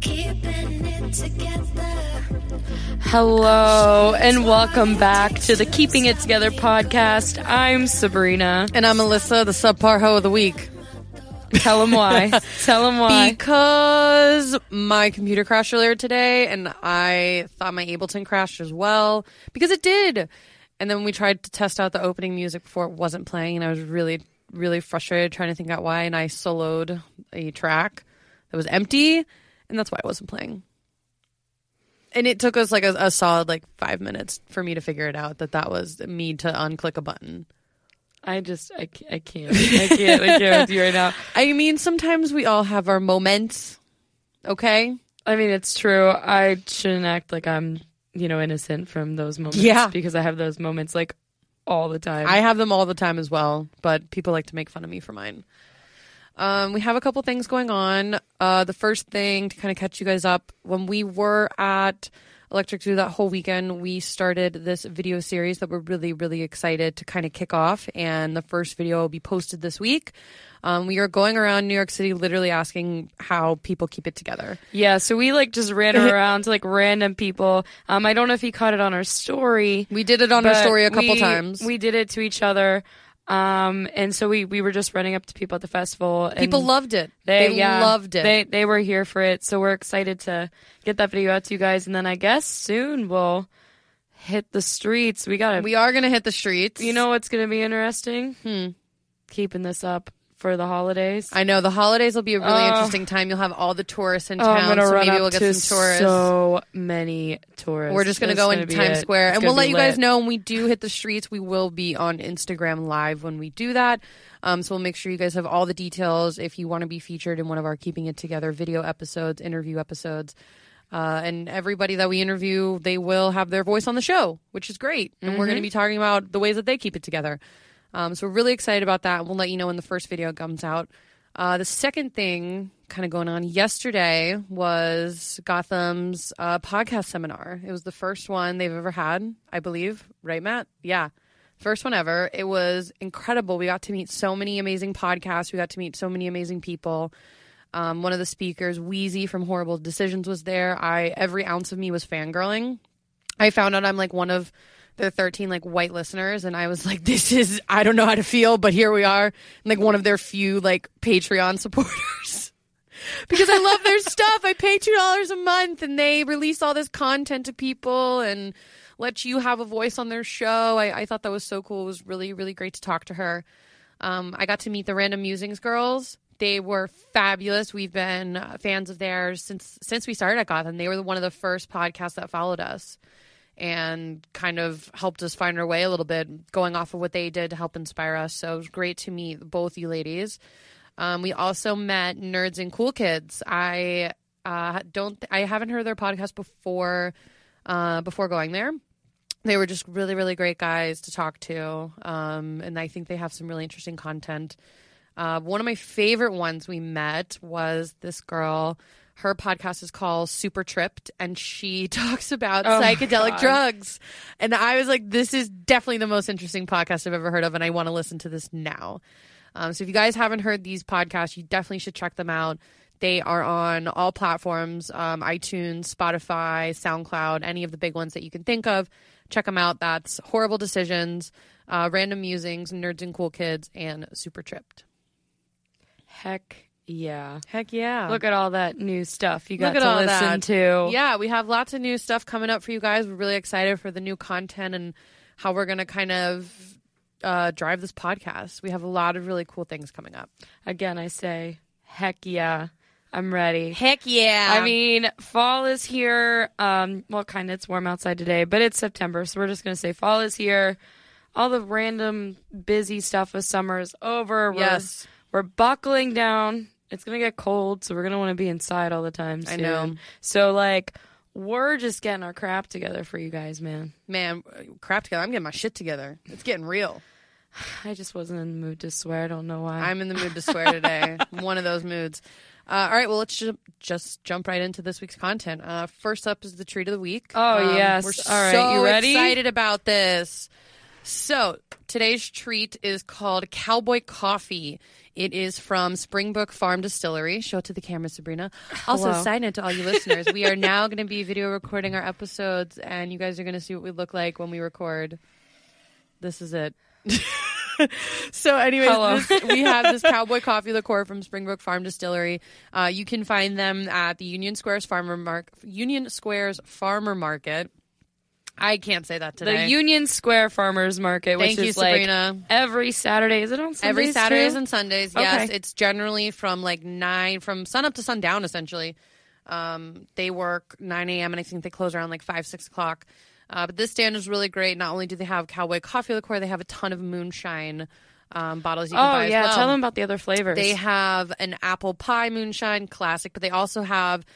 Keeping it together. Hello and welcome back to the Keeping It Together podcast. I'm Sabrina. And I'm Alyssa, the subpar hoe of the week. Tell them why. Tell them why. Because my computer crashed earlier today, and I thought my Ableton crashed as well. Because it did. And then we tried to test out the opening music before it wasn't playing, and I was really, really frustrated trying to think out why. And I soloed a track that was empty, and that's why it wasn't playing. And it took us like a, a solid like five minutes for me to figure it out that that was me to unclick a button. I just, I, I can't. I can't. I can't with you right now. I mean, sometimes we all have our moments. Okay. I mean, it's true. I shouldn't act like I'm, you know, innocent from those moments. Yeah. Because I have those moments like all the time. I have them all the time as well, but people like to make fun of me for mine. Um, we have a couple things going on. Uh, the first thing to kind of catch you guys up when we were at Electric Zoo that whole weekend, we started this video series that we're really, really excited to kind of kick off. And the first video will be posted this week. Um, we are going around New York City literally asking how people keep it together. yeah. So we like just ran around to like random people. Um, I don't know if you caught it on our story. We did it on our story a couple we- times. We did it to each other. Um, and so we, we were just running up to people at the festival. And people loved it. They, They, yeah, loved it. They they were here for it, so we're excited to get that video out to you guys. And then I guess soon we'll hit the streets. We gotta. we are going to hit the streets. you know what's gonna be interesting? Hmm. Keeping this up for the holidays. I know the holidays will be a really Oh. interesting time. You'll have all the tourists in Oh, town, so run maybe we'll get some tourists. so many tourists. We're just gonna It's go gonna into Times it. Square, It's and we'll let you guys know when we do hit the streets. We will be on Instagram Live when we do that. Um, so we'll make sure you guys have all the details if you want to be featured in one of our Keeping It Together video episodes, interview episodes. Uh, and everybody that we interview, they will have their voice on the show, which is great. And we're going to be talking about the ways that they keep it together. Um, so we're really excited about that. We'll let you know when the first video comes out. Uh, the second thing kind of going on yesterday was Gotham's uh, podcast seminar. It was the first one they've ever had, I believe. Right, Matt? Yeah. First one ever. It was incredible. We got to meet so many amazing podcasts. We got to meet so many amazing people. Um, one of the speakers, Wheezy from Horrible Decisions, was there. I every ounce of me was fangirling. I found out I'm like one of the 13 like white listeners and I was like this is I don't know how to feel but here we are and like one of their few like Patreon supporters because I love their stuff. I pay $2 a month and they release all this content to people and let you have a voice on their show. I, I thought that was so cool. It was really really great to talk to her. Um, I got to meet the Random Musings girls. They were fabulous. We've been uh, fans of theirs since since we started at Gotham. They were one of the first podcasts that followed us and kind of helped us find our way a little bit, going off of what they did to help inspire us. So it was great to meet both you ladies. Um, we also met Nerds and Cool Kids. I uh, don't, I haven't heard their podcast before uh, before going there. They were just really, really great guys to talk to, um, and I think they have some really interesting content. Uh, one of my favorite ones we met was this girl. Her podcast is called Super Tripped, and she talks about Oh psychedelic drugs. And I was like, this is definitely the most interesting podcast I've ever heard of, and I want to listen to this now. Um, so if you guys haven't heard these podcasts, you definitely should check them out. They are on all platforms um, iTunes, Spotify, SoundCloud, any of the big ones that you can think of. Check them out. That's Horrible Decisions, uh, Random Musings, Nerds and Cool Kids, and Super Tripped. Heck yeah! Heck yeah. Look at all that new stuff you got Look at to all listen that. to. Yeah, we have lots of new stuff coming up for you guys. We're really excited for the new content and how we're going to kind of uh, drive this podcast. We have a lot of really cool things coming up. Again, I say, heck yeah! I'm ready. Heck yeah. I mean, fall is here. Um, well, kind of. It's warm outside today, but it's September, so we're just gonna say fall is here. All the random busy stuff of summer is over. We're, Yes. we're buckling down. It's gonna get cold, so we're gonna want to be inside all the time. I know. So like, we're just getting our crap together for you guys, man. man, crap together. I'm getting my shit together. It's getting real. I just wasn't in the mood to swear. I don't know why. I'm in the mood to swear today. One of those moods. Uh, all right, well, let's ju- just jump right into this week's content. Uh, first up is the treat of the week. Um, Oh, yes. we're All right, so you ready? excited about this. So today's treat is called Cowboy Coffee. It is from Springbrook Farm Distillery. Show it to the camera, Sabrina. Also, Hello. side note to all you listeners, we are now going to be video recording our episodes, and you guys are going to see what we look like when we record. This is it. so, anyways, this, we have this cowboy coffee liqueur from Springbrook Farm Distillery. Uh, you can find them at the Union Squares Farmer Mark Union Squares Farmer Market. I can't say that today. The Union Square Farmers Market, which Thank you, is like Sabrina. every Saturday. Is it on Sundays Every Saturdays too? and Sundays, yes. Okay. It's generally from like nine, from sun up to sundown, essentially. Um, they work 9 a.m. and I think they close around like 5, 6 o'clock. Uh, but this stand is really great. Not only do they have cowboy coffee liqueur, they have a ton of moonshine um, bottles you can Oh buy as yeah, well. tell them about the other flavors. They have an apple pie moonshine classic, but they also have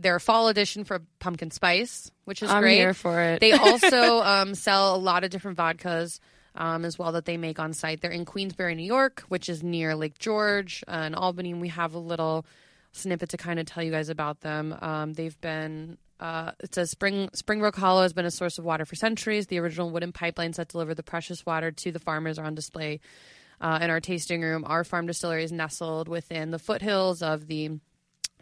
their fall edition for pumpkin spice, which is I'm great. here for it. They also um, sell a lot of different vodkas um, as well that they make on site. They're in Queensbury, New York, which is near Lake George uh, and Albany. And we have a little snippet to kind of tell you guys about them. Um, they've been. Uh, it says Spring Springbrook Hollow has been a source of water for centuries. The original wooden pipelines that deliver the precious water to the farmers are on display uh, in our tasting room. Our farm distillery is nestled within the foothills of the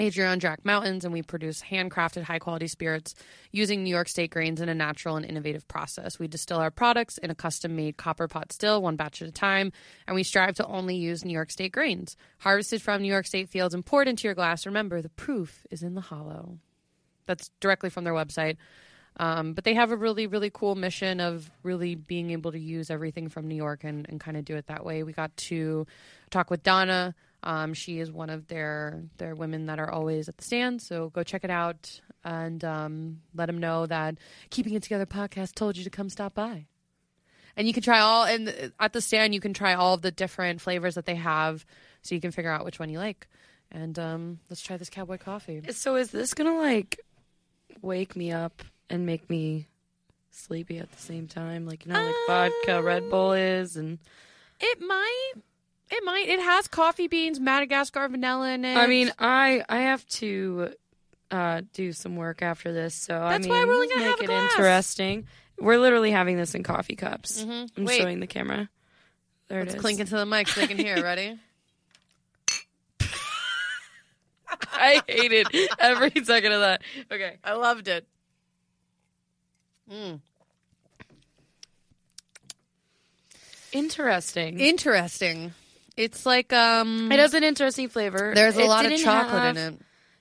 Adirondack Mountains, and we produce handcrafted, high quality spirits using New York State grains in a natural and innovative process. We distill our products in a custom made copper pot still, one batch at a time, and we strive to only use New York State grains. Harvested from New York State fields and poured into your glass, remember the proof is in the hollow. That's directly from their website. Um, but they have a really, really cool mission of really being able to use everything from New York and, and kind of do it that way. We got to talk with Donna. Um, she is one of their their women that are always at the stand. So go check it out and um, let them know that Keeping It Together podcast told you to come stop by. And you can try all and at the stand you can try all of the different flavors that they have, so you can figure out which one you like. And um, let's try this cowboy coffee. So is this gonna like wake me up and make me sleepy at the same time? Like you know, like vodka, Red Bull is, and It might. It might. It has coffee beans, Madagascar vanilla in it. I mean, I I have to uh, do some work after this, so I That's mean, why we're only gonna make have a it glass. interesting. We're literally having this in coffee cups. Mhm. I'm Wait. showing the camera. There let's it is. clink into the mic so they can hear. Ready? I hated every second of that. Okay. I loved it. Mm. Interesting. Interesting. It's like um. it has an interesting flavor. There's a It lot of chocolate have- in it.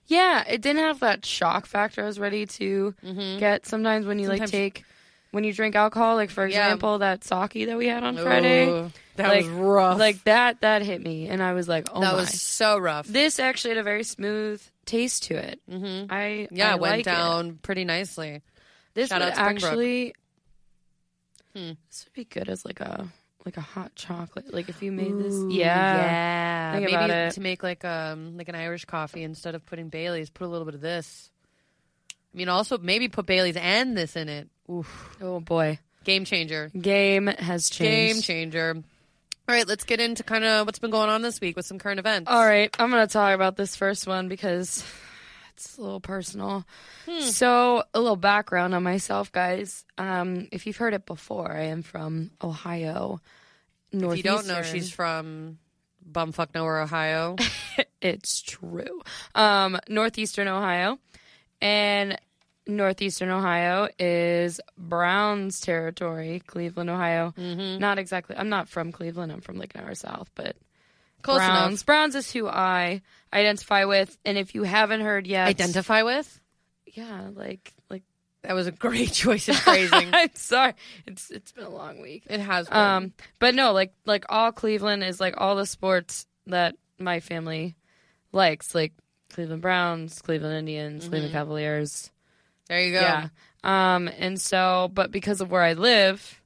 Yeah, it didn't have that shock factor I was ready to get sometimes when you like take when you drink alcohol, like for Yeah. example, that sake that we had on Friday. That like, was rough. Like that that hit me and I was like, "Oh that my." was so rough. this actually had a very smooth taste to it. mm-hmm. I Yeah, I it went like down pretty nicely. This Shout would out Springbrook. actually Hmm. this would be good as like a like a hot chocolate. Like if you made this, Ooh, yeah, yeah. Think Maybe about it. to make like um like an Irish coffee instead of putting Bailey's, put a little bit of this. I mean, also maybe put Bailey's and this in it. Oof, Oh boy, game changer. game has changed. Game changer. All right, let's get into kind of what's been going on this week with some current events. All right, I'm going to talk about this first one because it's a little personal. Hmm. So, a little background on myself, guys. Um, if you've heard it before, I am from Ohio. If you don't know, she's from bumfuck nowhere, Ohio. it's true. Um, northeastern Ohio, and northeastern Ohio is Browns territory. Cleveland, Ohio. mm-hmm. Not exactly. I'm not from Cleveland. I'm from like an hour south, but Close Browns. enough. Browns is who I identify with, and if you haven't heard yet, Identify with. Yeah, like like. That was a great choice of phrasing. I'm sorry. It's it's been a long week. it has. Been. Um, but no, like like all Cleveland is like all the sports that my family likes, like Cleveland Browns, Cleveland Indians, Cleveland Cavaliers. there you go. Yeah. Um, and so, but because of where I live,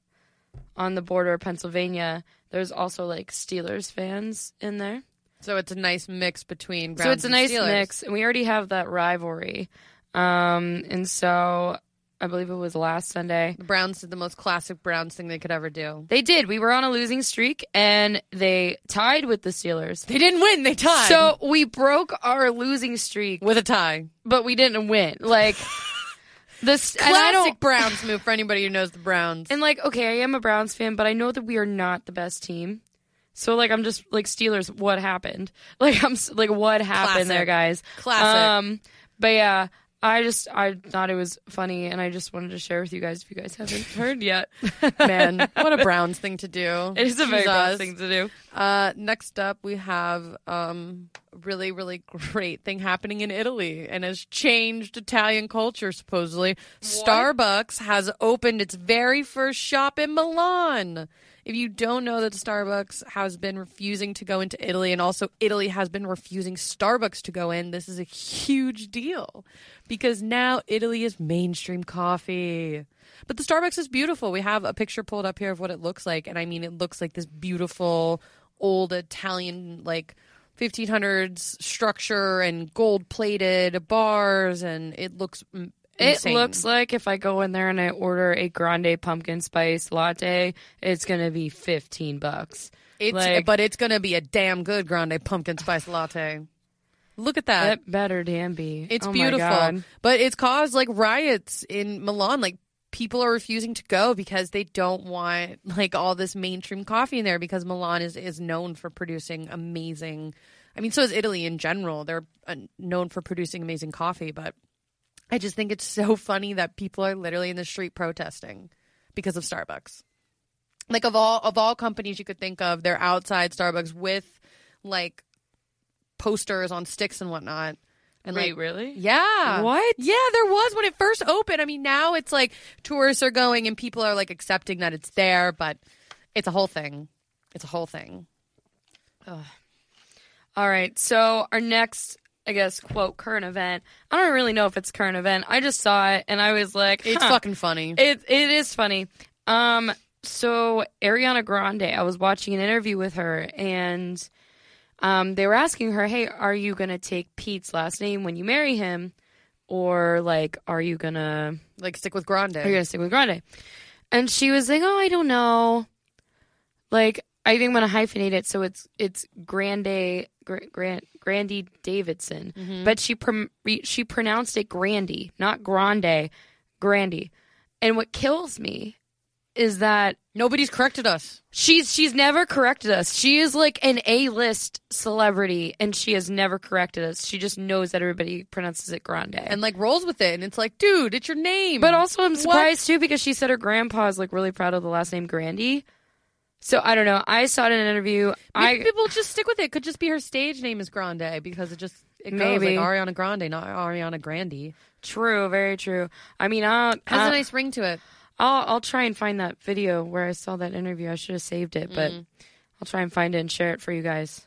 on the border of Pennsylvania, there's also like Steelers fans in there. So it's a nice mix between. Browns so it's a nice Steelers. mix, and we already have that rivalry. Um, and so I believe it was last Sunday. The Browns did the most classic Browns thing they could ever do. They did. We were on a losing streak and they tied with the Steelers. They didn't win. They tied. So we broke our losing streak, with a tie. but we didn't win. Like The Classic. Browns move for anybody who knows the Browns. And like, okay, I am a Browns fan, but I know that we are not the best team. So like, I'm just like Steelers. What happened? Like, I'm like, what happened there, guys? Classic. Um, but yeah, I just I thought it was funny, and I just wanted to share with you guys if you guys haven't heard yet. Man, what a Browns thing to do. it is a very Browns thing to do. Uh, next up, we have um, really, really great thing happening in Italy and has changed Italian culture, supposedly. Starbucks has opened its very first shop in Milan. If you don't know that Starbucks has been refusing to go into Italy and also Italy has been refusing Starbucks to go in, this is a huge deal because now Italy is mainstream coffee. But the Starbucks is beautiful. We have a picture pulled up here of what it looks like. And I mean, it looks like this beautiful old Italian, like 1500s structure and gold plated bars. And it looks mm, It insane. looks like if I go in there and I order a grande pumpkin spice latte, it's gonna be fifteen bucks. It's, like- but it's going to be a damn good grande pumpkin spice latte. Look at that. That better damn be. It's Oh my beautiful. God. But it's caused like riots in Milan. Like people are refusing to go because they don't want like all this mainstream coffee in there because Milan is is known for producing amazing I mean so is Italy in general. They're uh, known for producing amazing coffee, but I just think it's so funny that people are literally in the street protesting because of Starbucks. Like of all of all companies you could think of, they're outside Starbucks with like posters on sticks and whatnot. And Wait, like really? yeah. What? Yeah, there was when it first opened. I mean, now it's like tourists are going and people are like accepting that it's there, but it's a whole thing. It's a whole thing. All right. So our next, I guess, quote current event. I don't really know if it's current event. I just saw it and I was like, It's fucking funny. It it is funny. Um, so Ariana Grande, I was watching an interview with her, and um, they were asking her, "Hey, are you gonna take Pete's last name when you marry him, or like, are you gonna like stick with Grande. are you gonna stick with Grande?" And she was like, "Oh, I don't know. Like, I think I'm gonna hyphenate it so it's it's Grande Gra- Grand Grandy Davidson, mm-hmm. but she she pronounced it Grandy, not Grande, Grandy. And what kills me is that Nobody's corrected us. she's she's never corrected us. She is like an A list celebrity, and she has never corrected us. She just knows that everybody pronounces it Grande. And like rolls with it. And it's like, dude, it's your name. But also, I'm What? surprised too because she said her grandpa is like really proud of the last name Grandy. So I don't know. I saw it in an interview. Maybe I people just stick with it. Could just be her stage name is Grande because it just it goes Maybe. like Ariana Grande, not Ariana Grande. true, very true. I mean, I'll Has I'll, a uh, nice ring to it. I'll I'll try and find that video where I saw that interview. I should have saved it, but mm. I'll try and find it and share it for you guys.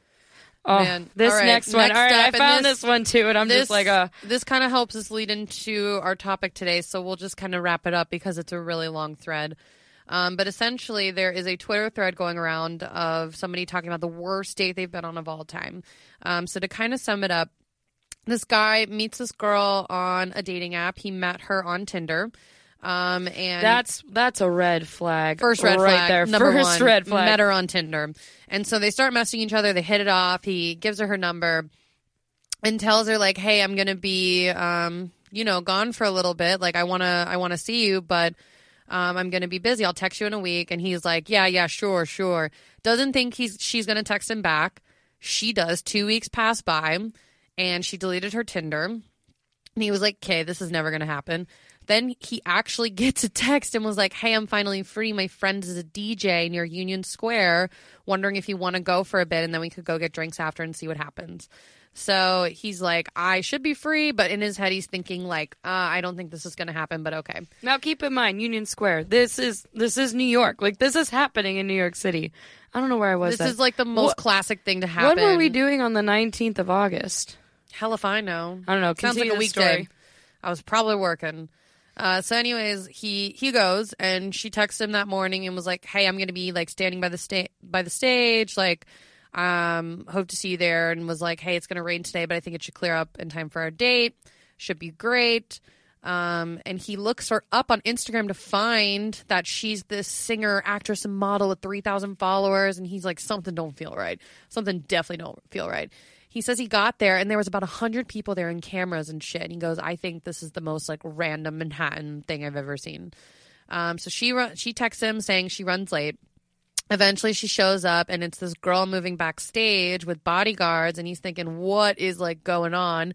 Oh, Man. this right, next one. next All right, I up, and found this- this, one too, and I'm this just like, uh, this kind of helps us lead into our topic today, so we'll just kind of wrap it up because it's a really long thread. Um, but essentially, there is a Twitter thread going around of somebody talking about the worst date they've been on of all time. Um, so to kind of sum it up, this guy meets this girl on a dating app. He met her on Tinder. Um, and that's that's a red flag. First red right flag. there. Number First one. red flag. Met her on Tinder. And so they start messaging each other. They hit it off. He gives her her number and tells her like, "Hey, I'm going to be um, you know, gone for a little bit. Like I want to I want to see you, but um, I'm going to be busy. I'll text you in a week." And he's like, "Yeah, yeah, sure, sure." Doesn't think he's she's going to text him back. She does. 2 weeks pass by and she deleted her Tinder. And he was like, okay, this is never going to happen. Then he actually gets a text and was like, hey, I'm finally free. My friend is a DJ near Union Square, wondering if you want to go for a bit and then we could go get drinks after and see what happens. So he's like, I should be free, but in his head, he's thinking like, uh, I don't think this is going to happen, but okay. Now keep in mind, Union Square. This is this is New York. Like this is happening in New York City. I don't know where I was. This then. is like the most What- classic thing to happen. What were we doing on the 19th of August? Hell if I know. I don't know. Sounds like a weekday. story. I was probably working. Uh, so, anyways, he he goes and she texts him that morning and was like, "Hey, I'm gonna be like standing by the sta- by the stage. Like, um, hope to see you there." And was like, "Hey, it's gonna rain today, but I think it should clear up in time for our date. Should be great." Um, and he looks her up on Instagram to find that she's this singer, actress, and model with 3,000 followers. And he's like, something don't feel right. Something definitely don't feel right. He says he got there and there was about 100 people there in cameras and shit. And he goes, I think this is the most like random Manhattan thing I've ever seen. Um, so she she texts him saying she runs late. Eventually, she shows up, and it's this girl moving backstage with bodyguards, and he's thinking, "What is like going on?"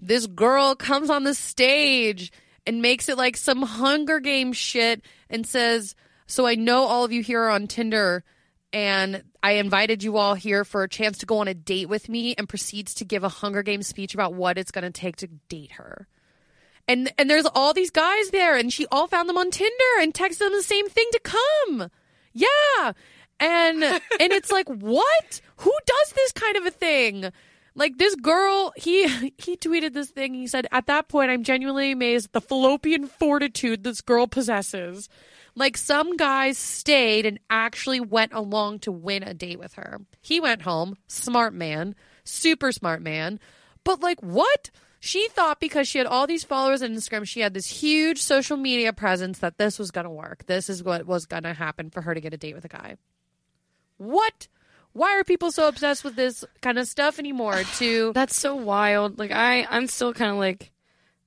This girl comes on the stage and makes it like some Hunger Games shit, and says, "So I know all of you here are on Tinder." And I invited you all here for a chance to go on a date with me, and proceeds to give a Hunger Games speech about what it's going to take to date her and and there's all these guys there and she all found them on tinder and texted them the same thing to come yeah. And and it's like what? Who does this kind of a thing? Like this girl he he tweeted this thing. He said at that point i'm genuinely amazed at the fallopian fortitude this girl possesses. Like some guys stayed and actually went along to win a date with her. He went home. Smart man. Super smart man. But like what she thought because she had all these followers on Instagram, she had this huge social media presence that this was going to work. This is what was going to happen for her to get a date with a guy. What? Why are people so obsessed with this kind of stuff anymore? To That's so wild. Like I, I'm still kind of like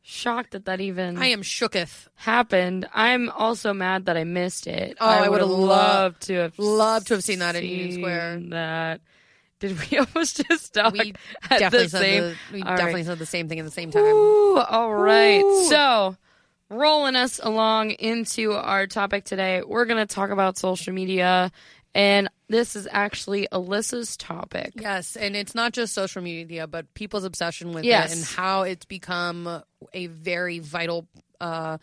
shocked that that even I am shooketh. happened. I'm also mad that I missed it. Oh, I would would've loved- loved to have loved to have seen that at Union Square. That did we almost just talk We at definitely the said same? the, we All definitely right. said the same thing at the same time. Ooh, all right. Ooh. So, rolling us along into our topic today, we're going to talk about social media. And this is actually Alyssa's topic. Yes, and it's not just social media, but people's obsession with Yes. it and how it's become a very vital uh,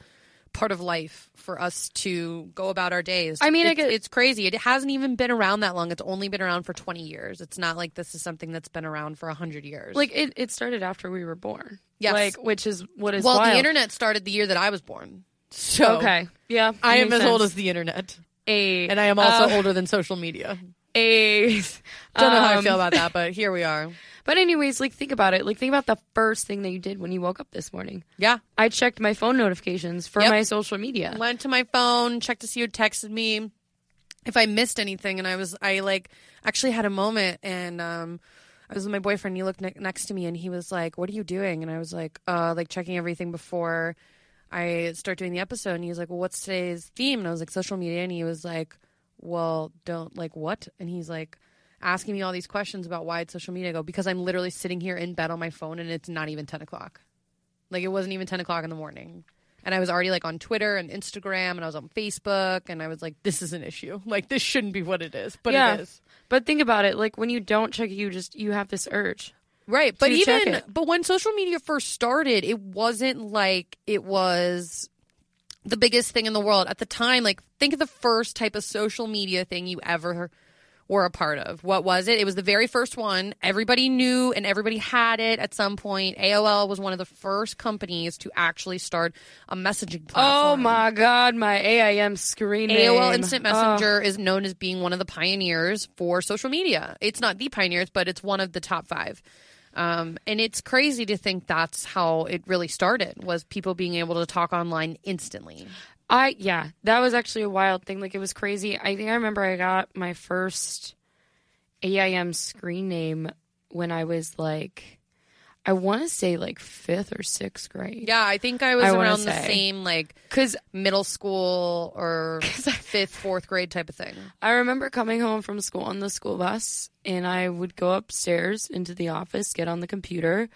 part of life for us to go about our days. I mean, I it's, it's crazy. It hasn't even been around that long. It's only been around for twenty years. It's not like this is something that's been around for hundred years. Like, it, it started after we were born. Yes. Like, which is what is well, wild. the internet started the year that I was born. So Okay. Yeah. I am as old as the internet, a. and I am also uh, older than social media. A. Don't know how I um, feel about that, but here we are. But anyways, like think about it. Like think about the first thing that you did when you woke up this morning. Yeah. I checked my phone notifications for Yep. my social media. went to my phone, checked to see who texted me, if I missed anything, and I was I like actually had a moment, and um, I was with my boyfriend. He looked ne- next to me, and he was like, "What are you doing?" And I was like, "Uh, like checking everything before I start doing the episode." And he was like, "Well, what's today's theme?" And I was like, "Social media." And he was like, "Well, don't like what?" And he's like. Asking me all these questions about why it's social media. I go because I'm literally sitting here in bed on my phone and it's not even ten o'clock. Like it wasn't even ten o'clock in the morning and I was already like on Twitter and Instagram and I was on Facebook and I was like, this is an issue. Like this shouldn't be what it is, but Yeah. it is. But think about it. Like when you don't check it, you just you have this urge. Right. But even but when social media first started, it wasn't like it was the biggest thing in the world. At the time, like think of the first type of social media thing you ever were a part of. What was it? It was the very first one. Everybody knew and everybody had it at some point. AOL was one of the first companies to actually start a messaging platform. Oh my god, my AIM screen AOL name. Instant Oh. Messenger is known as being one of the pioneers for social media. It's not the pioneers, but it's one of the top five. Um, and it's crazy to think that's how it really started was people being able to talk online instantly. I yeah, that was actually a wild thing. Like it was crazy. I think I remember I got my first AIM screen name when I was like, I want to say like fifth or sixth grade. Yeah, I think I was I around the say. same like because middle school or fifth, fourth grade type of thing. I remember coming home from school on the school bus, and I would go upstairs into the office, get on the computer,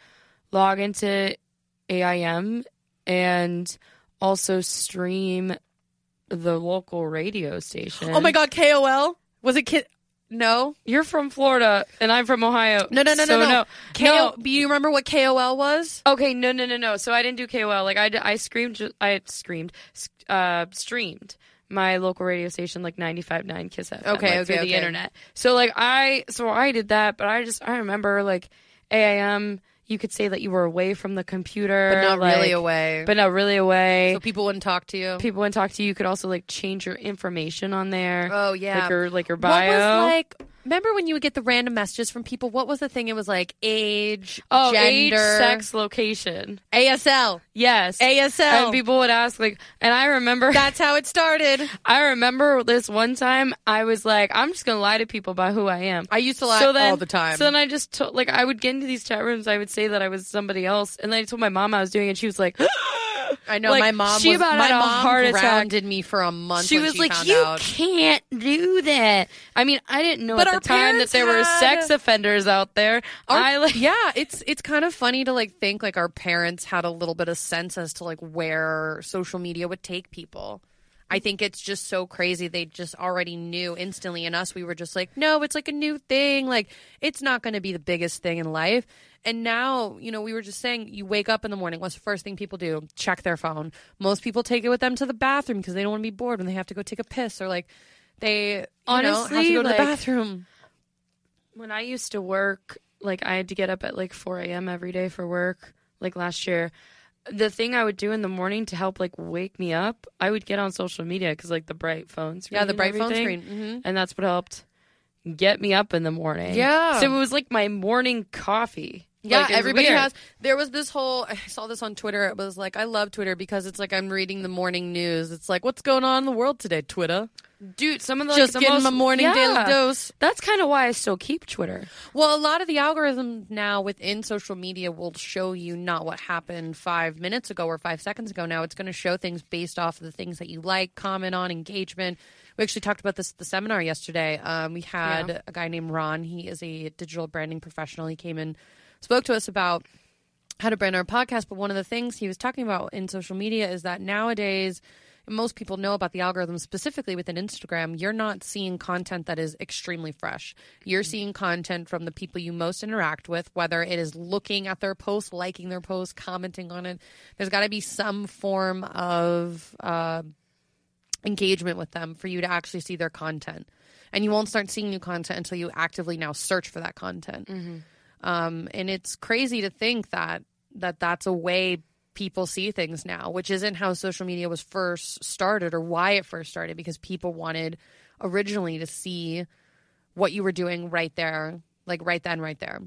log into AIM, and also stream the local radio station. Oh my God, KOL was it? Kid? No, You're from Florida, and I'm from Ohio. no, no, no, so no, no. KO- No. Do you remember what KOL was? Okay, no, no, no, no. So I didn't do KOL. Like I, I screamed, I screamed, uh, streamed my local radio station, like 95.9 Kiss FM, Okay, like, okay, through the internet. So like I, so I did that, but I just, I remember like AIM. You could say that you were away from the computer, But not really away. but not really away. so people wouldn't talk to you. People wouldn't talk to you. You could also like change your information on there. Oh yeah. like your like your What bio. was like remember when you would get the random messages from people? What was the thing? It was like age, Oh, gender, age, sex, location. ASL, Yes. ASL. And people would ask like, and I remember, That's how it started. I remember this one time I was like, I'm just gonna lie to people about who I am. I used to lie so then, all the time. So then I just told, like, I would get into these chat rooms. I would say that I was somebody else, and then I told my mom I was doing it. and She was like, I know like, my mom. she was, about my had a mom heart attack. grounded me for a month. she was she like, you out. can't do that. I mean, I didn't know But at the time that there were sex offenders out there. Our- I like, yeah, it's it's kind of funny to like think like our parents had a little bit of sense as to like where social media would take people. I think it's just so crazy. They just already knew instantly, and us, we were just like, no, it's like a new thing. Like it's not going to be the biggest thing in life. And now, you know, we were just saying, you wake up in the morning. What's the first thing people do? Check their phone. Most people take it with them to the bathroom because they don't want to be bored when they have to go take a piss or like they you know, have to Honestly, go to like- the bathroom. when I used to work, like I had to get up at like 4 a.m. every day for work, like last year. The thing I would do in the morning to help like wake me up, I would get on social media because like the bright phone screen. Yeah, the bright phone screen. hmm and that's what helped get me up in the morning. Yeah. so it was like my morning coffee. Yeah, Like, everybody weird. has. There was this whole. I saw this on Twitter. It was like, I love Twitter because it's like I'm reading the morning news. It's like, what's going on in the world today, Twitter? dude. Some of the Just like, the getting most, my morning yeah. daily dose. That's kind of why I still keep Twitter. Well, a lot of the algorithms now within social media will show you not what happened five minutes ago or five seconds ago. Now it's going to show things based off of the things that you like, comment on, engagement. We actually talked about this at the seminar yesterday. Um, we had Yeah. a guy named Ron. He is a digital branding professional. He came and spoke to us about how to brand our podcast. But one of the things he was talking about in social media is that nowadays, most people know about the algorithm specifically within Instagram. You're not seeing content that is extremely fresh. You're seeing content from the people you most interact with, whether it is looking at their post, liking their post, commenting on it. There's got to be some form of uh, engagement with them for you to actually see their content. And you won't start seeing new content until you actively now search for that content. Um, and it's crazy to think that that that's a way people see things now, which isn't how social media was first started or why it first started. Because people wanted originally to see what you were doing right there, like right then, right there.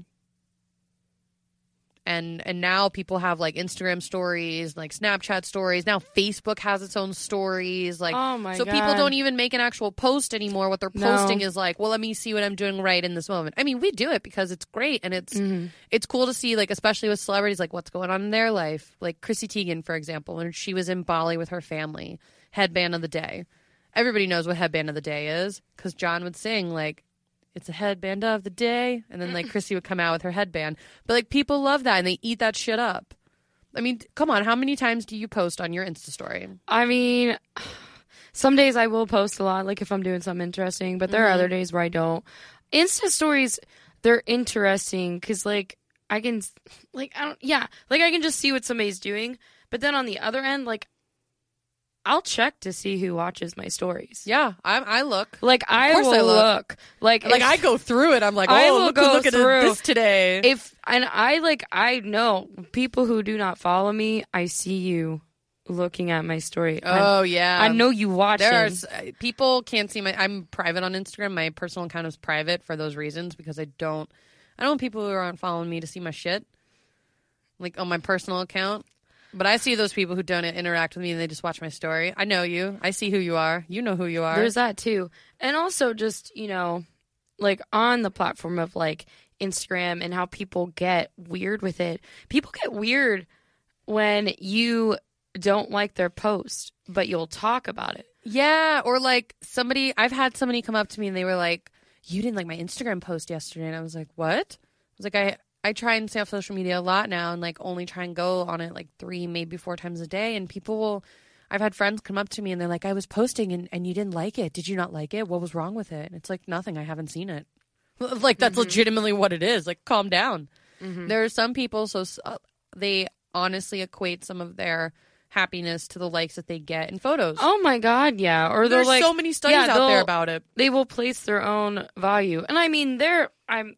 And and now people have like Instagram stories, like Snapchat stories. Now Facebook has its own stories. Like Oh my so people don't even make an actual post anymore. What they're No. posting is like, well, let me see what I'm doing right in this moment. I mean, we do it because it's great and it's Mm-hmm. it's cool to see, like especially with celebrities, like what's going on in their life. Like Chrissy Teigen, for example, when she was in Bali with her family, headband of the day. Everybody knows what headband of the day is because John would sing like. It's a headband of the day, and then like Chrissy would come out with her headband. But like people love that, and they eat that shit up. I mean, come on, how many times do you post on your Insta story? I mean, some days I will post a lot, like if I'm doing something interesting, but there Mm-hmm. are other days where I don't. Insta stories, they're interesting because, like, I can, like, I don't, yeah, like I can just see what somebody's doing, but then on the other end, like, I'll check to see who watches my stories. Yeah, I, I look. Like, I course will I look. look. Like, Like if- I go through it. I'm like, I oh, will look, go look at through. this today. if and I like I know people who do not follow me. I see you looking at my story. I- oh yeah, I, know you watch There are it. s- uh, people can't see my. I'm private on Instagram. My personal account is private for those reasons because I don't. I don't want people who aren't following me to see my shit, like on my personal account. But I see those people who don't interact with me and they just watch my story. I know you. I see who you are. You know who you are. There's that too. And also just, you know, like on the platform of like Instagram and how people get weird with it. People get weird when you don't like their post, but you'll talk about it. Yeah, or like somebody I've had somebody come up to me and they were like, "You didn't like my Instagram post yesterday." And I was like, "What?" I was like, "I I try and stay off social media a lot now and like only try and go on it like 3 maybe 4 times a day and people will I've had friends come up to me and they're like, "I was posting and and you didn't like it. Did you not like it? What was wrong with it?" And it's like, "Nothing. I haven't seen it." Like that's legitimately what it is. Like calm down. There are some people so uh, they honestly equate some of their happiness to the likes that they get in photos. Oh my god, yeah. Or There's like so many studies yeah, out there about it. they will place their own value. And I mean, there, I'm,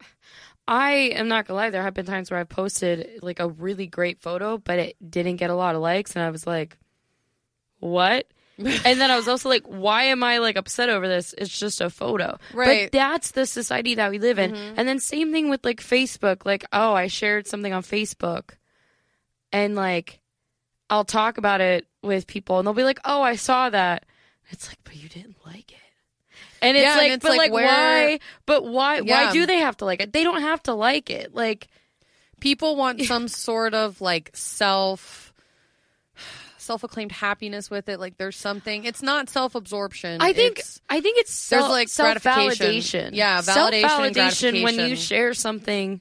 I am not gonna lie. There have been times where I've posted like a really great photo, but it didn't get a lot of likes, and I was like, "What?" and then I was also like, why am I like upset over this? It's just a photo. Right. But that's the society that we live in. Mm-hmm. And then same thing with like Facebook. Like, oh, I shared something on Facebook and like I'll talk about it with people and they'll be like, "Oh, I saw that." It's like, "But you didn't like it." And it's Yeah, and like, it's but like, like, where- why? But why? Yeah. Why do they have to like it? They don't have to like it. Like, people want some sort of like self self-acclaimed happiness with it like there's something it's not self-absorption I think, It's- I think it's there's, like, self gratification. validation. Yeah, validation self validation when you share something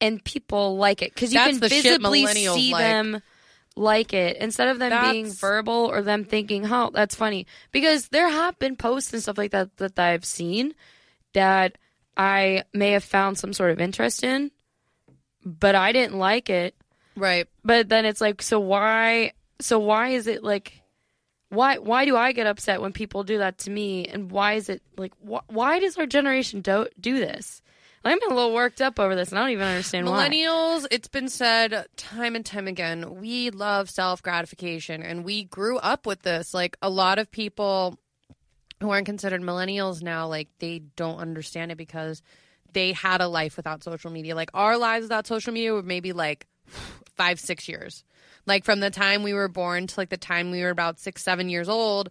and people like it because you That's can visibly see like. them like it instead of them being verbal or them thinking, "Oh, that's funny." Because there have been posts and stuff like that that I've seen that I may have found some sort of interest in, but I didn't like it. right But then it's like, so why? So why is it like? Why why do I get upset when people do that to me? And why is it like? Wh- why does our generation do do this? I'm a little worked up over this, and I don't even understand why. millennials it's been said time and time again we love self-gratification and we grew up with this. Like a lot of people who aren't considered millennials now like they don't understand it because they had a life without social media. Like our lives without social media were maybe like five six years. Like from the time we were born to like the time we were about six seven years old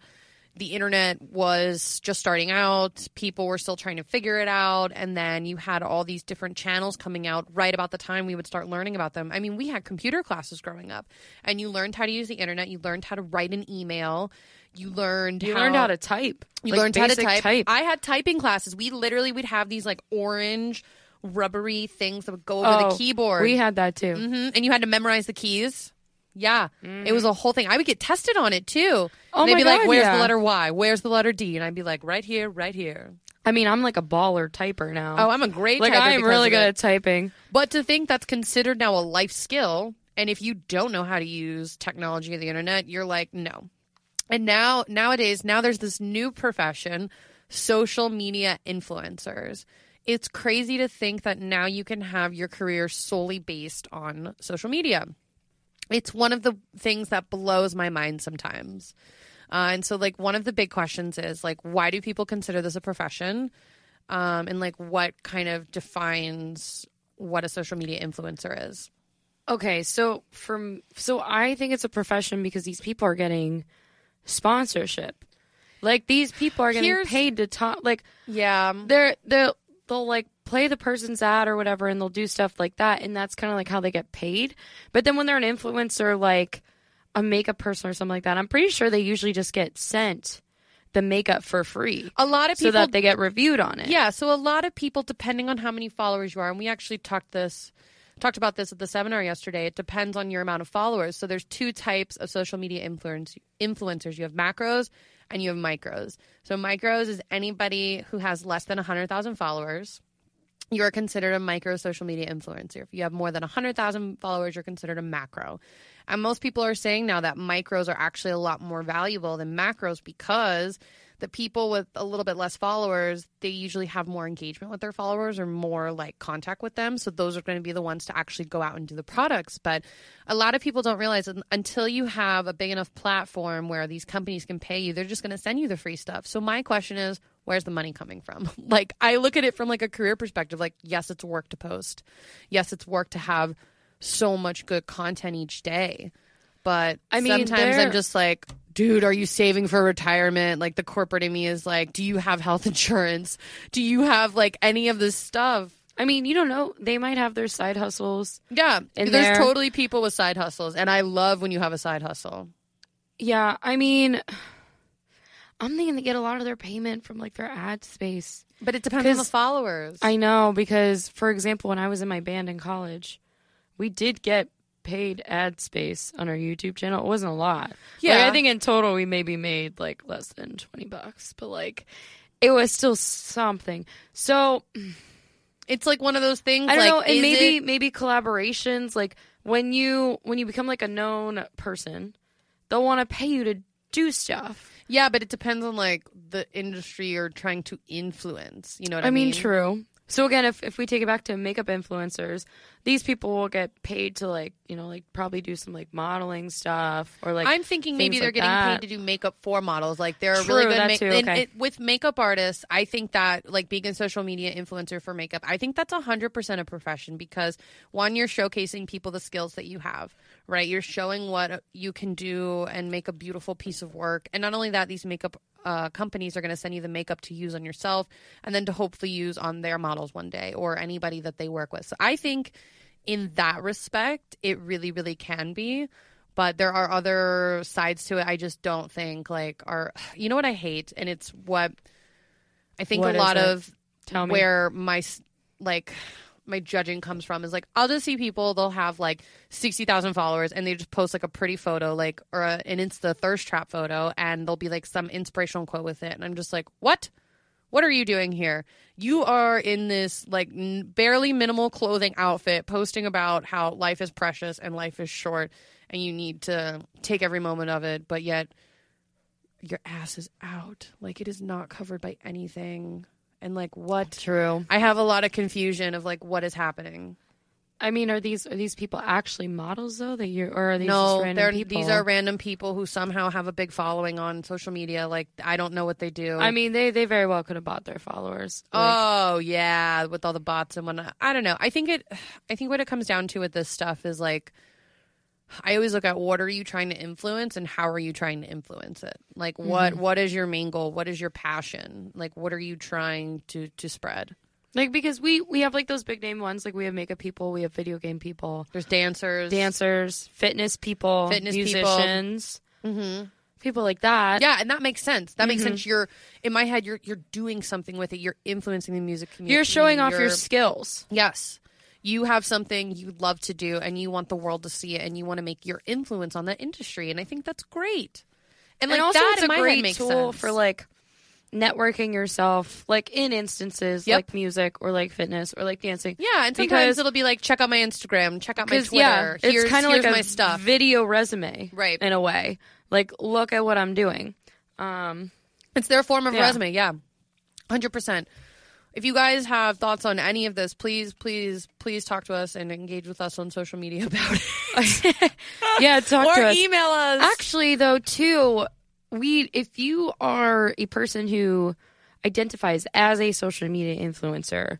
the internet was just starting out people were still trying to figure it out and then you had all these different channels coming out right about the time we would start learning about them i mean we had computer classes growing up and you learned how to use the internet you learned how to write an email you learned You how, learned how to type. you Like, learned how to basic type. I had typing classes. We literally would have these like orange rubbery things that would go over Oh, the keyboard. We had that too. hmm And you had to memorize the keys. Yeah, it was mm. a whole thing. I would get tested on it too. Oh and they'd be like, "Where's yeah. the letter Y? Where's the letter D?" And I'd be like, "Right here, right here." I mean, I'm like a baller typer now. Oh, I'm a great like typer I am really good at typing. But to think that's considered now a life skill, and if you don't know how to use technology or the internet, you're like, no. And now, nowadays, now there's this new profession, social media influencers. It's crazy to think that now you can have your career solely based on social media. It's one of the things that blows my mind sometimes. Uh, and so, like, one of the big questions is, like, why do people consider this a profession? Um, and, like, what kind of defines what a social media influencer is? Okay, so from so I think it's a profession because these people are getting sponsorship. Like these people are getting Here's- paid to talk. Like Yeah. they're they'll they'll like play the person's ad or whatever, and they'll do stuff like that, and that's kind of like how they get paid. But then when they're an influencer, like a makeup person or something like that, I'm pretty sure they usually just get sent the makeup for free, A lot of so people that they get reviewed on it. Yeah, so a lot of people, depending on how many followers you are, and we actually talked this talked about this at the seminar yesterday. It depends on your amount of followers. So there's two types of social media influence influencers. You have macros and you have micros. So micros is anybody who has less than hundred thousand followers. You're considered a micro social media influencer. If you have more than 100,000 followers, you're considered a macro. And most people are saying now that micros are actually a lot more valuable than macros because the people with a little bit less followers, they usually have more engagement with their followers or more like contact with them. So those are going to be the ones to actually go out and do the products. But a lot of people don't realize until you have a big enough platform where these companies can pay you, they're just going to send you the free stuff. So my question is, where's the money coming from? like I look at it from like a career perspective. Like yes, it's work to post. Yes, it's work to have so much good content each day. But I mean, sometimes I'm just like, dude, are you saving for retirement? Like the corporate in me is like, do you have health insurance? Do you have like any of this stuff? I mean, you don't know. They might have their side hustles. Yeah, there's there. totally people with side hustles, and I love when you have a side hustle. Yeah, I mean, I'm thinking they get a lot of their payment from like their ad space. But it depends on the followers. I know because, for example, when I was in my band in college, we did get paid ad space on our YouTube channel. It wasn't a lot. Yeah, Yeah. I think in total we maybe made like less than twenty bucks, but like it was still something. So it's like one of those things. I don't like, know, and maybe it- maybe collaborations like when you when you become like a known person, they'll want to pay you to do stuff. yeah, but it depends on like the industry you're trying to influence. You know what I, I mean, true. So again, if if we take it back to makeup influencers, these people will get paid to like you know like probably do some like modeling stuff or like I'm thinking maybe they're like getting that. paid to do makeup for models. Like they're a True, really good ma- too, okay. it, with makeup artists. I think that like being a social media influencer for makeup, I think that's hundred percent a profession because one, you're showcasing people the skills that you have. Right, you're showing what you can do and make a beautiful piece of work. And not only that, these makeup uh, companies are going to send you the makeup to use on yourself and then to hopefully use on their models one day or anybody that they work with. So I think in that respect, it really, really can be. But there are other sides to it. I just don't think like are you know what I hate, and it's what I think What a lot of Tell me. where my like my judging comes from is like I'll just see people they'll have like sixty thousand followers and they just post like a pretty photo like or a, an Insta thirst trap photo and there'll be like some inspirational quote with it and I'm just like what what are you doing here? You are in this like n- barely minimal clothing outfit posting about how life is precious and life is short and you need to take every moment of it, but yet your ass is out. Like it is not covered by anything. And like what True. I have a lot of confusion of like what is happening. I mean, are these are these people actually models though? That you or are these no, just random they're people? these are random people who somehow have a big following on social media. Like I don't know what they do. I mean, they they very well could have bought their followers. Like, Oh yeah, with all the bots and whatnot. I don't know. I think it. I think what it comes down to with this stuff is like, I always look at what are you trying to influence and how are you trying to influence it. Like what what is your main goal? What is your passion? Like what are you trying to to spread? like because we we have like those big name ones. Like we have makeup people, we have video game people, There's dancers, dancers, fitness people, Fitness people. musicians, hmm people like that. Yeah, and that makes sense. That Mm-hmm. makes sense. You're in my head. You're you're doing something with it. You're influencing the music community. You're showing off your You're- skills. Yes. You have something you love to do and you want the world to see it and you want to make your influence on that industry. And I think that's great. And like and also, that it's a great tool sense. for like networking yourself, like in instances Yep. like music or like fitness or like dancing. Yeah, and sometimes because- it'll be like check out my Instagram, check out my Twitter. yeah, here's, it's kind of like a my stuff. video resume, Right. In a way, like look at what I'm doing. Um, It's their form of Yeah. resume, yeah. 100%. If you guys have thoughts on any of this, please, please, please talk to us and engage with us on social media about it. yeah, talk or to us. email us. Actually, though, too, we if you are a person who identifies as a social media influencer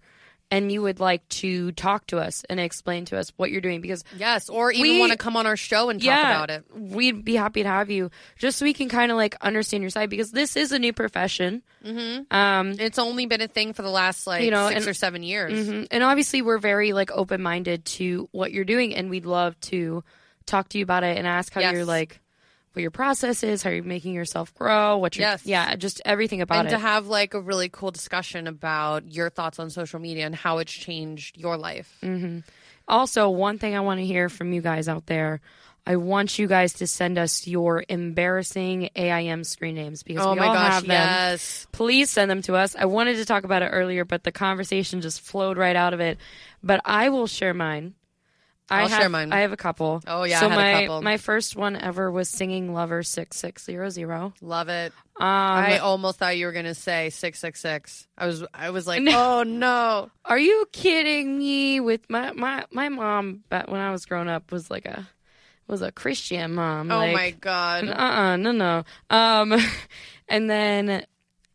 and you would like to talk to us and explain to us what you're doing because yes, or even We- want to come on our show and talk yeah, about it. we'd be happy to have you just so we can kind of like understand your side because this is a new profession. Mm-hmm. Um, It's only been a thing for the last like You know, six and- or seven years. Mhm. And obviously, we're very like open minded to what you're doing, and we'd love to talk to you about it and ask how Yes. you're like, what your process is, how you're making yourself grow, what you're, Yes. yeah, just everything about and it. to have like a really cool discussion about your thoughts on social media and how it's changed your life. Mm. also, one thing I want to hear from you guys out there. I want you guys to send us your embarrassing AIM screen names because Oh we my all gosh, have them. yes. Please send them to us. I wanted to talk about it earlier, but the conversation just flowed right out of it. But I will share mine. I I'll have, share mine. I have a couple. Oh, yeah, So I had a my couple. my first one ever was singing "Lover" six six zero zero. Love it. Um, I almost thought you were gonna say six six six. I was I was like, No. oh no. are you kidding me? With my my my mom, back when I was growing up, was like a was a Christian mom. Oh like, my god. Uh uh no no. Um, and then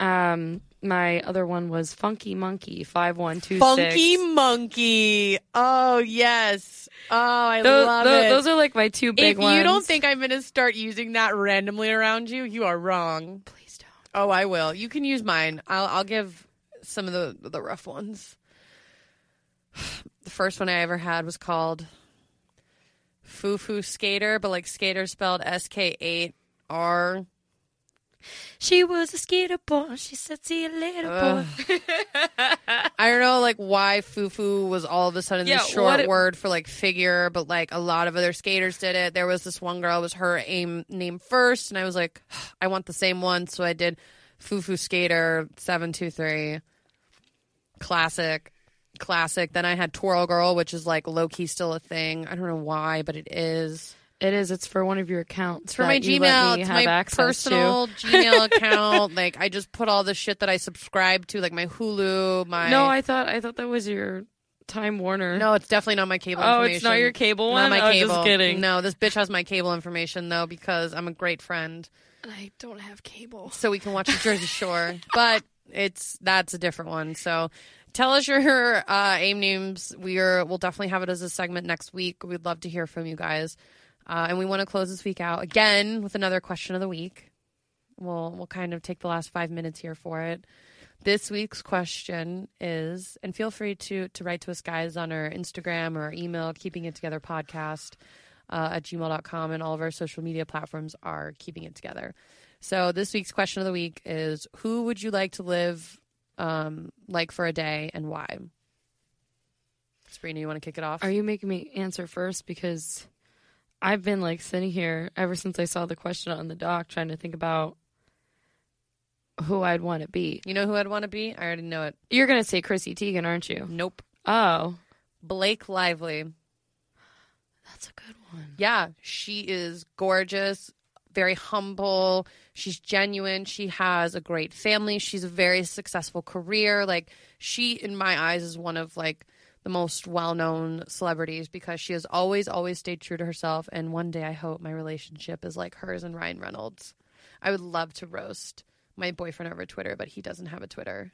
um my other one was Funky Monkey five one two. Funky monkey. Oh yes. Oh, I Those, love tho- it. those are like my two big if ones. you don't think I'm gonna start using that randomly around you, you are wrong. please don't. Oh, I will. You can use mine. I'll I'll give some of the the rough ones. The first one I ever had was called Foo Foo Skater, but like skater spelled S K eight R. She was a skater boy. She said, "See you later, boy." I don't know like why Foo was all of a sudden Yeah, this short it- word for like figure, but like a lot of other skaters did it. There was this one girl, it was her aim name first, and I was like, I want the same one, so I did Foo Skater seven two three. Classic. Classic. Then I had Twirl Girl, which is like low key still a thing. I don't know why, but it is. It is. It's for one of your accounts. It's for my that you let Gmail. It's have my access personal Gmail account. Like I just put all the shit that I subscribe to, like my Hulu, my No, I thought I thought that was your Time Warner. No, it's definitely not my cable Oh, information. it's not your cable Not one. my Oh, cable. just kidding. No, this bitch has my cable information though because I'm a great friend, I don't have cable. so we can watch the Jersey Shore. But it's that's a different one. So tell us your uh, aim names. We are we'll definitely have it as a segment next week. We'd love to hear from you guys, uh, and we want to close this week out again with another question of the week. We'll we'll kind of take the last five minutes here for it. This week's question is, and feel free to to write to us guys on our Instagram or our email, keeping it together podcast uh, at gmail.com, and all of our social media platforms are keeping it together. So this week's question of the week is, who would you like to live um, like for a day and why? Sabrina, you want to kick it off? Are you making me answer first? Because I've been like sitting here ever since I saw the question on the doc, trying to think about who I'd want to be. you know who I'd want to be? I already know it. You're gonna say Chrissy Teigen, aren't you? Nope. Oh, Blake Lively. that's a good one. Yeah, she is gorgeous, very humble. She's genuine. She has a great family. She's a very successful career. Like she, in my eyes, is one of like the most well-known celebrities because she has always, always stayed true to herself. And one day, I hope my relationship is like hers and Ryan Reynolds. I would love to roast my boyfriend over Twitter, but he doesn't have a Twitter.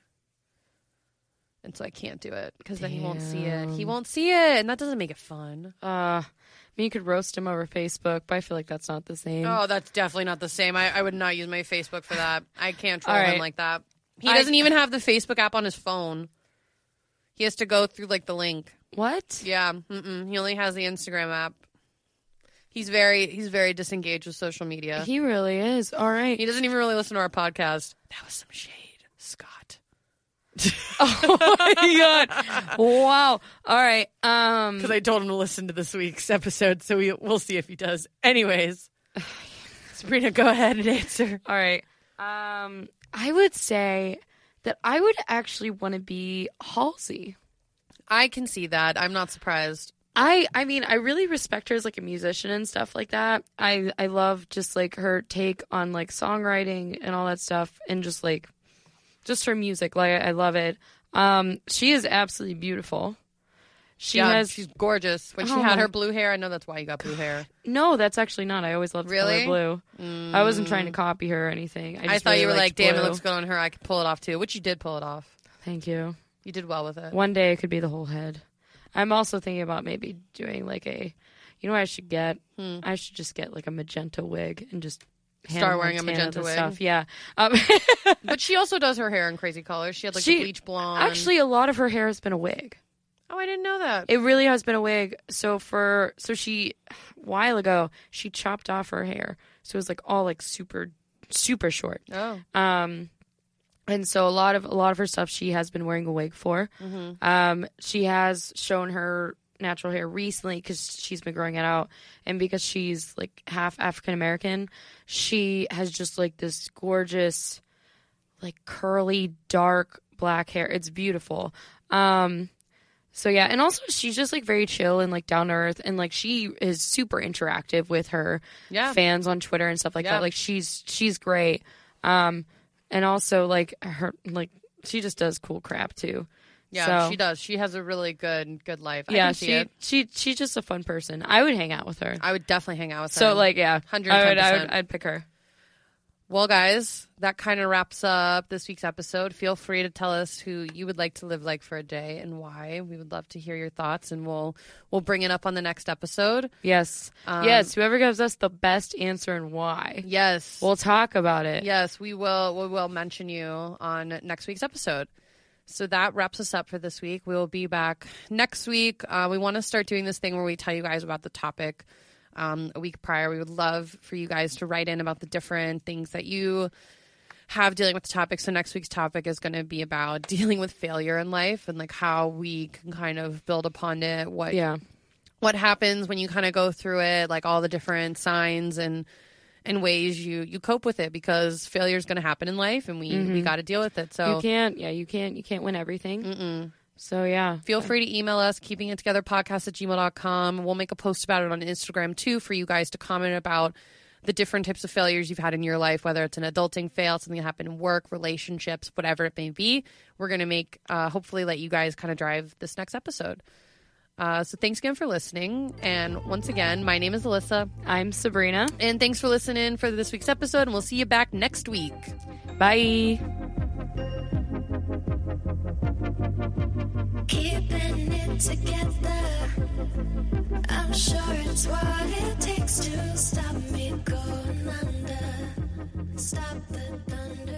And so I can't do it because then he won't see it. He won't see it, and that doesn't make it fun. Uh, I mean, you could roast him over Facebook, but I feel like that's not the same. Oh, that's definitely not the same. I, I would not use my Facebook for that. I can't troll All him right. like that. He I- doesn't even have the Facebook app on his phone. He has to go through like the link. What? Yeah, mm-mm. he only has the Instagram app. He's very he's very disengaged with social media. He really is. All right. He doesn't even really listen to our podcast. That was some shade, Scott. oh my god! Wow. All right. Um. Because I told him to listen to this week's episode, so we, we'll see if he does. Anyways, Sabrina, go ahead and answer. All right. Um. I would say that I would actually want to be Halsey. I can see that. I'm not surprised. I I mean I really respect her as like a musician and stuff like that. I I love just like her take on like songwriting and all that stuff and just like just her music. Like I love it. Um she is absolutely beautiful. She yeah, has she's gorgeous. When she Oh had my- her blue hair, I know that's why you got blue hair. No, that's actually not. I always loved the Really? color blue. I wasn't trying to copy her or anything. I, I, thought really you were like, damn, it looks good on her. I could pull it off too, which you did pull it off. Thank you. You did well with it. One day it could be the whole head. I'm also thinking about maybe doing like a, you know what I should get? I should just get like a magenta wig and just Start wearing a magenta wig? Stuff. Yeah. Um, But she also does her hair in crazy colors. She had like She- a bleach blonde. actually, a lot of her hair has been a wig. Oh, I didn't know that. It really has been a wig. So for so she, a while ago, she chopped off her hair, so it was like all like super, super short. oh, Um, and so a lot of a lot of her stuff she has been wearing a wig for. Um, she has shown her natural hair recently because she's been growing it out, and because she's like half African American, she has just like this gorgeous, like curly dark black hair. It's beautiful. Um, so yeah, and also she's just like very chill and like down to earth, and like she is super interactive with her Yeah. fans on Twitter and stuff like Yeah. that. Like she's she's great. Um, and also like her like she just does cool crap too. yeah, So- she does. She has a really good, good life. Yeah, she she she's just a fun person. I would hang out with her. I would definitely hang out with her. So like yeah, I would, I would 110%. I'd pick her. Well, guys, that kind of wraps up this week's episode. Feel free to tell us who you would like to live like for a day and why. We would love to hear your thoughts, and we'll we'll bring it up on the next episode. Yes, Um, yes. Whoever gives us the best answer and why, Yes, we'll talk about it. yes, we will. We will mention you on next week's episode. So that wraps us up for this week. We will be back next week. Uh, we want to start doing this thing where we tell you guys about the topic um, a week prior. We would love for you guys to write in about the different things that you have dealing with the topic. So next week's topic is going to be about dealing with failure in life and like how we can kind of build upon it. What Yeah. what happens when you kind of go through it, like all the different signs and and ways you you cope with it because failure is going to happen in life and we we got to deal with it. So You can't. Yeah, you can't. You can't win everything. Mm-mm. So yeah, Feel free to email us, keeping it together podcast at gmail.com. We'll make a post about it on Instagram too for you guys to comment about the different types of failures you've had in your life, whether it's an adulting fail, something that happened in work, relationships, whatever it may be. We're going to make, uh, hopefully, let you guys kind of drive this next episode. Uh, so thanks again for listening. And once again, my name is Alyssa. I'm Sabrina. And thanks for listening for this week's episode. And we'll see you back next week. Bye keeping it together. I'm sure it's what it takes to stop me going under. Stop the thunder.